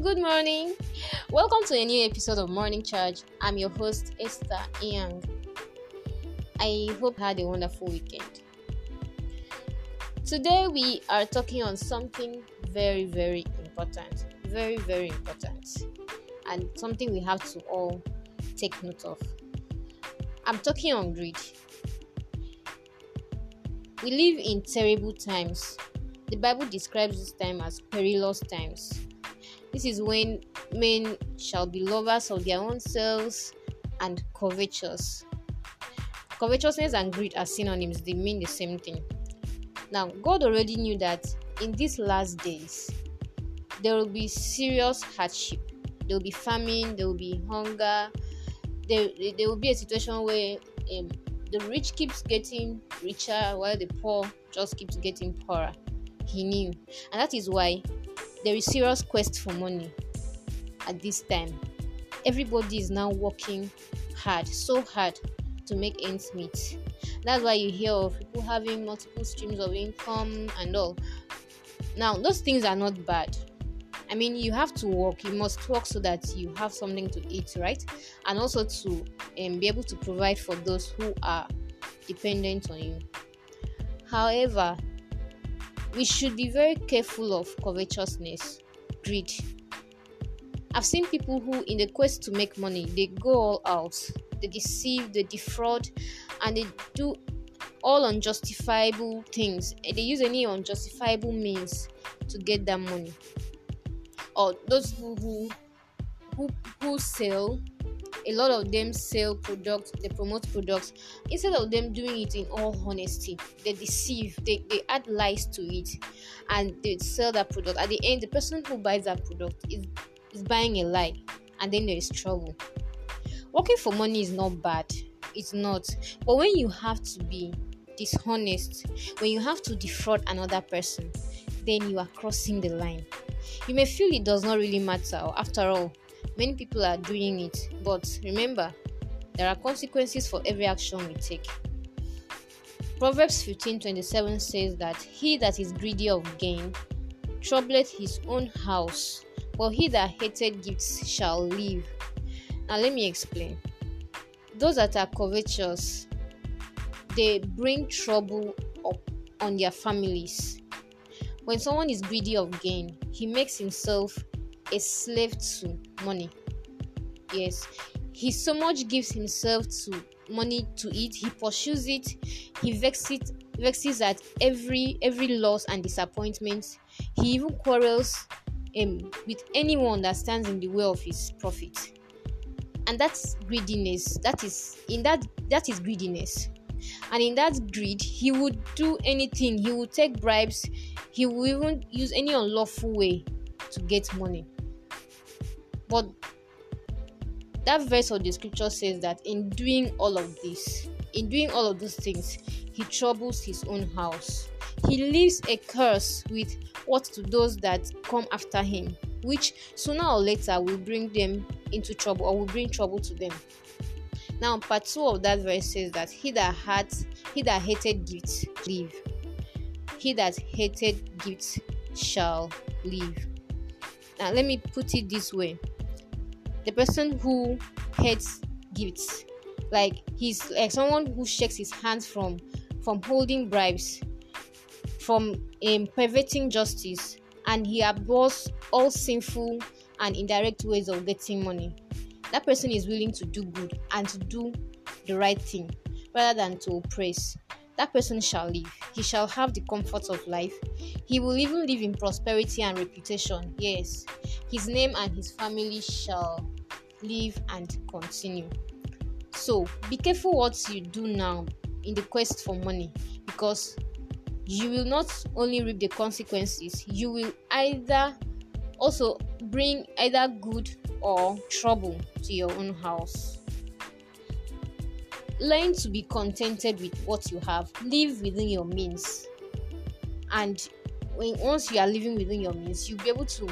good morning. Welcome to a new episode of Morning Charge. I'm your host, Esther Young. I hope you had a wonderful weekend. Today, we are talking on something very, very important. Very, very important. And something we have to all take note of. I'm talking on greed. We live in terrible times. The Bible describes this time as perilous times. This is when men shall be lovers of their own selves and covetous. Covetousness and greed are synonyms, they mean the same thing. Now, God already knew that in these last days there will be serious hardship, there will be famine, there will be hunger, there, there will be a situation where um, the rich keeps getting richer while the poor just keeps getting poorer. He knew, and that is why there is serious quest for money at this time. Everybody is now working hard, so hard to make ends meet. That's why you hear of people having multiple streams of income and all. Now, those things are not bad. I mean, you have to work. You must work so that you have something to eat, right? And also to um, be able to provide for those who are dependent on you. However, we should be very careful of covetousness, greed. I've seen people who, in the quest to make money, they go all out, they deceive, they defraud, and they do all unjustifiable things. They use any unjustifiable means to get that money. Or those who who who, who sell a lot of them sell products they promote products. Instead of them doing it in all honesty they deceive they, they add lies to it and they sell that product. At the end the person who buys that product is is buying a lie and then there is trouble. Working for money is not bad it's not. But when you have to be dishonest when you have to defraud another person then you are crossing the line. You may feel it does not really matter after all Many people are doing it, but remember, there are consequences for every action we take. Proverbs 15:27 says that he that is greedy of gain troubleth his own house, but he that hated gifts shall live. Now let me explain. Those that are covetous, they bring trouble on their families. When someone is greedy of gain, he makes himself a slave to money. Yes, he so much gives himself to money to eat. He pursues it. He vexes it, vexes at every every loss and disappointment. He even quarrels um, with anyone that stands in the way of his profit. And that's greediness. That is in that that is greediness. And in that greed, he would do anything. He would take bribes. He will even use any unlawful way to get money. But that verse of the scripture says that in doing all of this, in doing all of those things, he troubles his own house. He leaves a curse with what to those that come after him, which sooner or later will bring them into trouble or will bring trouble to them. Now, part two of that verse says that he that had he that hated gifts live. He that hated gifts shall live. Now, let me put it this way the person who hates gifts. Like he's like someone who shakes his hands from from holding bribes from um, perverting justice and he abhors all sinful and indirect ways of getting money. That person is willing to do good and to do the right thing rather than to oppress. That person shall live. He shall have the comforts of life. He will even live in prosperity and reputation. Yes. His name and his family shall live and continue. So be careful what you do now in the quest for money because you will not only reap the consequences, you will either also bring either good or trouble to your own house. Learn to be contented with what you have, live within your means, and when once you are living within your means, you'll be able to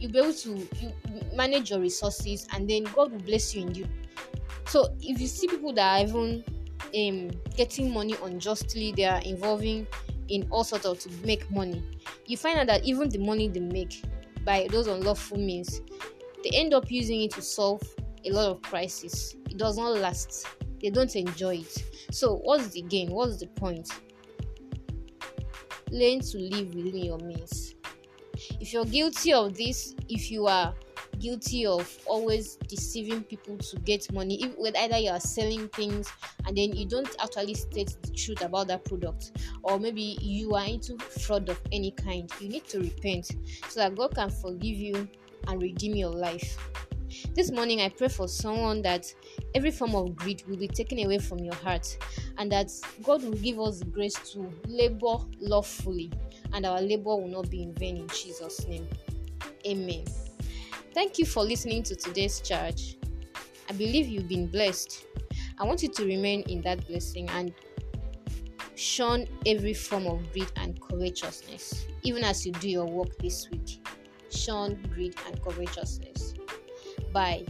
you'll be able to you manage your resources and then God will bless you in you. So if you see people that are even um, getting money unjustly, they are involving in all sorts of to make money. You find out that even the money they make, by those unlawful means, they end up using it to solve a lot of crises. It does not last. They don't enjoy it. So, what's the gain? What's the point? Learn to live within your means. If you're guilty of this, if you are guilty of always deceiving people to get money, if, either you are selling things and then you don't actually state the truth about that product, or maybe you are into fraud of any kind, you need to repent so that God can forgive you and redeem your life. This morning, I pray for someone that every form of greed will be taken away from your heart and that God will give us grace to labor lawfully and our labor will not be in vain in Jesus' name. Amen. Thank you for listening to today's charge. I believe you've been blessed. I want you to remain in that blessing and shun every form of greed and covetousness, even as you do your work this week. Shun greed and covetousness. Bye.